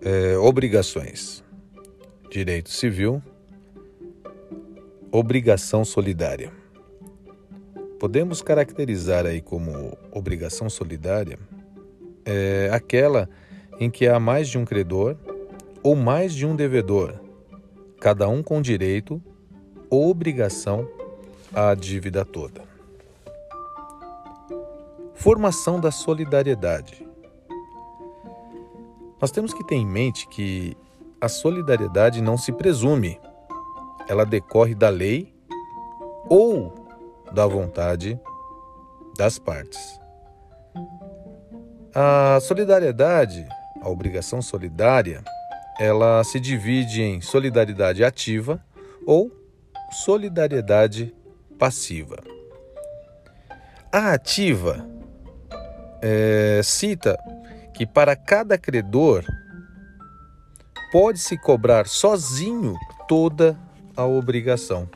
É, obrigações: direito civil, obrigação solidária. Podemos caracterizar aí como obrigação solidária é, aquela em que há mais de um credor ou mais de um devedor, cada um com direito ou obrigação à dívida toda. Formação da solidariedade. Nós temos que ter em mente que a solidariedade não se presume, ela decorre da lei ou da vontade das partes. A solidariedade, a obrigação solidária, ela se divide em solidariedade ativa ou solidariedade passiva. A ativa é, cita que para cada credor pode-se cobrar sozinho toda a obrigação.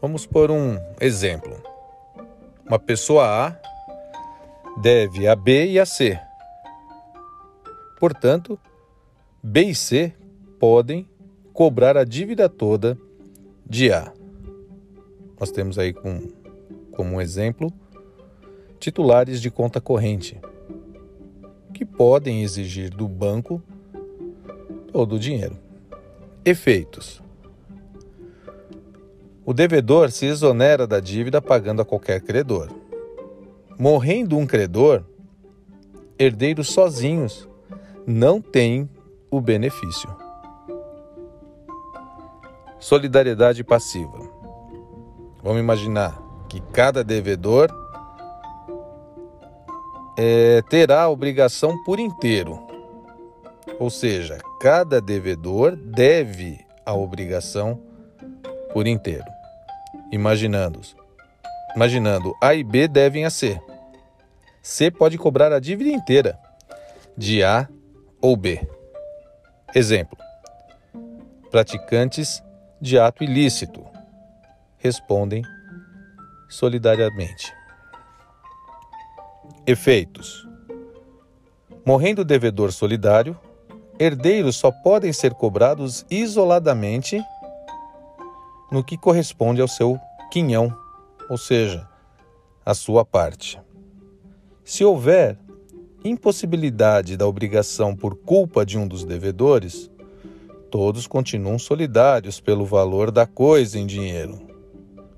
Vamos por um exemplo. Uma pessoa A deve a B e a C. Portanto, B e C podem cobrar a dívida toda de A. Nós temos aí com, como um exemplo titulares de conta corrente, que podem exigir do banco todo o dinheiro. Efeitos: O devedor se exonera da dívida pagando a qualquer credor. Morrendo um credor, herdeiros sozinhos não têm o benefício. Solidariedade passiva. Vamos imaginar que cada devedor é, terá a obrigação por inteiro. Ou seja, cada devedor deve a obrigação por inteiro. Imaginando, imaginando A e B devem a C. C pode cobrar a dívida inteira de A ou B. Exemplo: praticantes de ato ilícito respondem solidariamente. Efeitos: Morrendo o devedor solidário, herdeiros só podem ser cobrados isoladamente no que corresponde ao seu quinhão, ou seja, a sua parte. Se houver impossibilidade da obrigação por culpa de um dos devedores, todos continuam solidários pelo valor da coisa em dinheiro,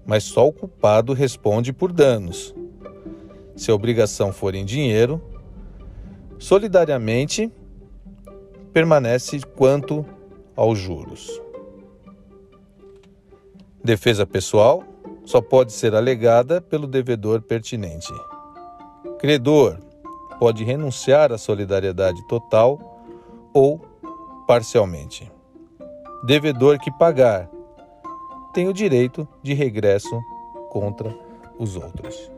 mas só o culpado responde por danos se a obrigação for em dinheiro, solidariamente permanece quanto aos juros. Defesa pessoal só pode ser alegada pelo devedor pertinente. Credor pode renunciar à solidariedade total ou parcialmente. Devedor que pagar tem o direito de regresso contra os outros.